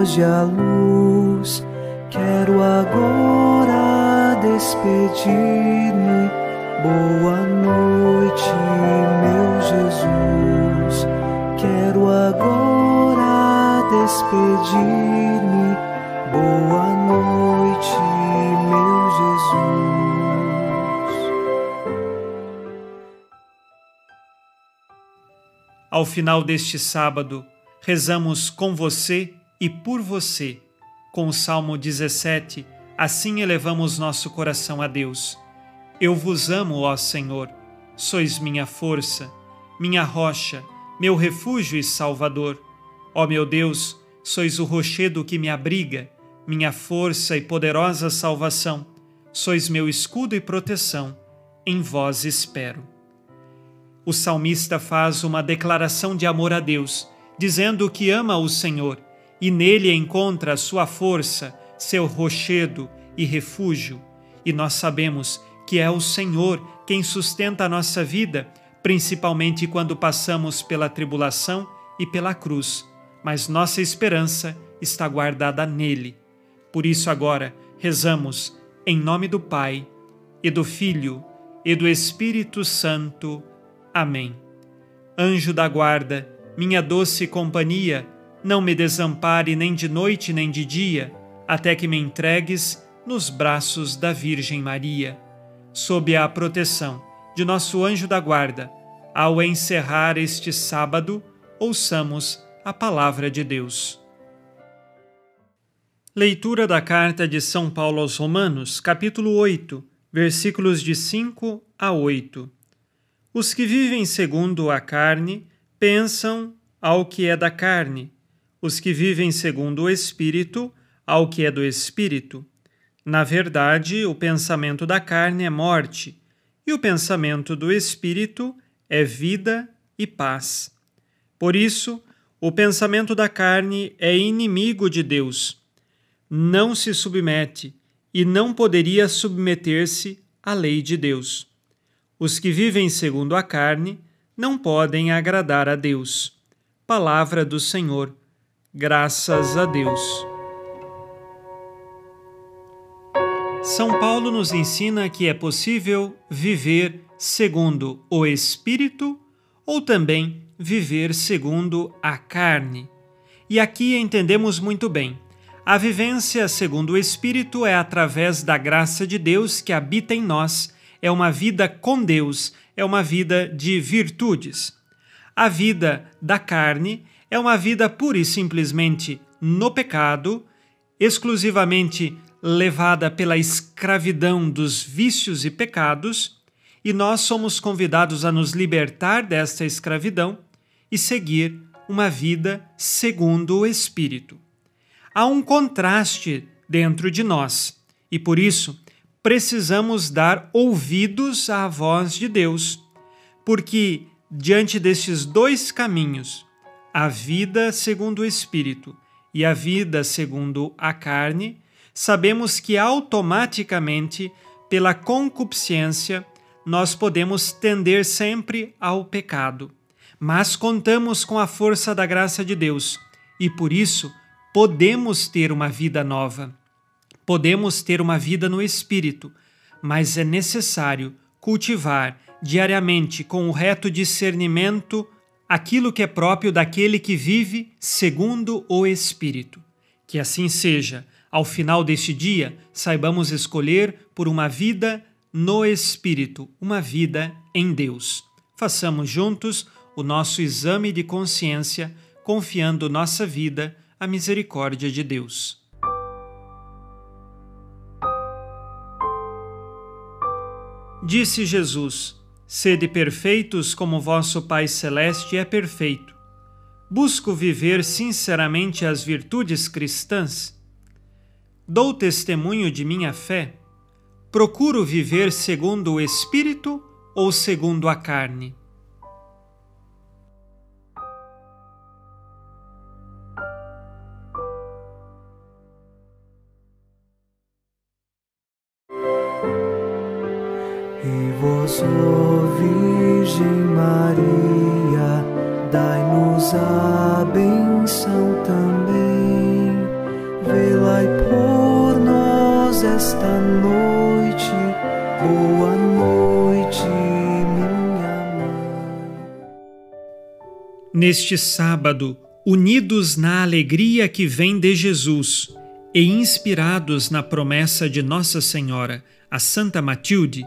Foge a luz. Quero agora despedir-me. Boa noite, meu Jesus. Quero agora despedir-me. Boa noite, meu Jesus. Ao final deste sábado, rezamos com você e por você. Com o Salmo 17, assim elevamos nosso coração a Deus. Eu vos amo, ó Senhor, sois minha força, minha rocha, meu refúgio e salvador. Ó meu Deus, sois o rochedo que me abriga, minha força e poderosa salvação. Sois meu escudo e proteção, em vós espero. O salmista faz uma declaração de amor a Deus, dizendo que ama o Senhor e nele encontra sua força, seu rochedo e refúgio. E nós sabemos que é o Senhor quem sustenta a nossa vida, principalmente quando passamos pela tribulação e pela cruz, mas nossa esperança está guardada nele. Por isso, agora, rezamos em nome do Pai, e do Filho, e do Espírito Santo. Amém. Anjo da guarda, minha doce companhia, não me desampare nem de noite nem de dia, até que me entregues nos braços da Virgem Maria. Sob a proteção de nosso anjo da guarda, ao encerrar este sábado, ouçamos a palavra de Deus. Leitura da carta de São Paulo aos Romanos, capítulo 8, versículos de 5 a 8. Os que vivem segundo a carne pensam ao que é da carne os que vivem segundo o Espírito ao que é do Espírito. Na verdade, o pensamento da carne é morte, e o pensamento do Espírito é vida e paz. Por isso, o pensamento da carne é inimigo de Deus. Não se submete e não poderia submeter-se à lei de Deus. Os que vivem segundo a carne não podem agradar a Deus. Palavra do Senhor Graças a Deus. São Paulo nos ensina que é possível viver segundo o Espírito ou também viver segundo a carne. E aqui entendemos muito bem. A vivência segundo o Espírito é através da graça de Deus que habita em nós, é uma vida com Deus, é uma vida de virtudes. A vida da carne é uma vida pura e simplesmente no pecado, exclusivamente levada pela escravidão dos vícios e pecados, e nós somos convidados a nos libertar desta escravidão e seguir uma vida segundo o Espírito. Há um contraste dentro de nós e por isso precisamos dar ouvidos à voz de Deus, porque diante destes dois caminhos, a vida segundo o Espírito e a vida segundo a carne, sabemos que automaticamente, pela concupiscência, nós podemos tender sempre ao pecado. Mas contamos com a força da graça de Deus e por isso podemos ter uma vida nova. Podemos ter uma vida no Espírito, mas é necessário cultivar diariamente com o reto discernimento aquilo que é próprio daquele que vive segundo o Espírito. Que assim seja, ao final deste dia, saibamos escolher por uma vida no Espírito, uma vida em Deus. Façamos juntos o nosso exame de consciência, confiando nossa vida à misericórdia de Deus. Disse Jesus: Sede perfeitos como vosso Pai Celeste é perfeito. Busco viver sinceramente as virtudes cristãs. Dou testemunho de minha fé. Procuro viver segundo o Espírito ou segundo a carne. E vós, ó Virgem Maria, dai-nos a tua bênção também. Velai por nós esta noite. Boa noite, minha mãe. Neste sábado, unidos na alegria que vem de Jesus e inspirados na promessa de Nossa Senhora, a Santa Matilde,